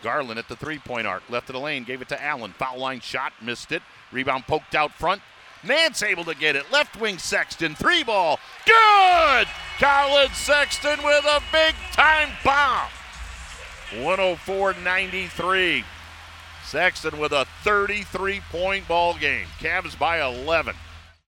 Garland at the three point arc, left of the lane, gave it to Allen. Foul line shot, missed it. Rebound poked out front. Nance able to get it. Left wing Sexton, three ball. Good! Collin Sexton with a big time bomb. 104 93. Sexton with a 33 point ball game. Cavs by 11.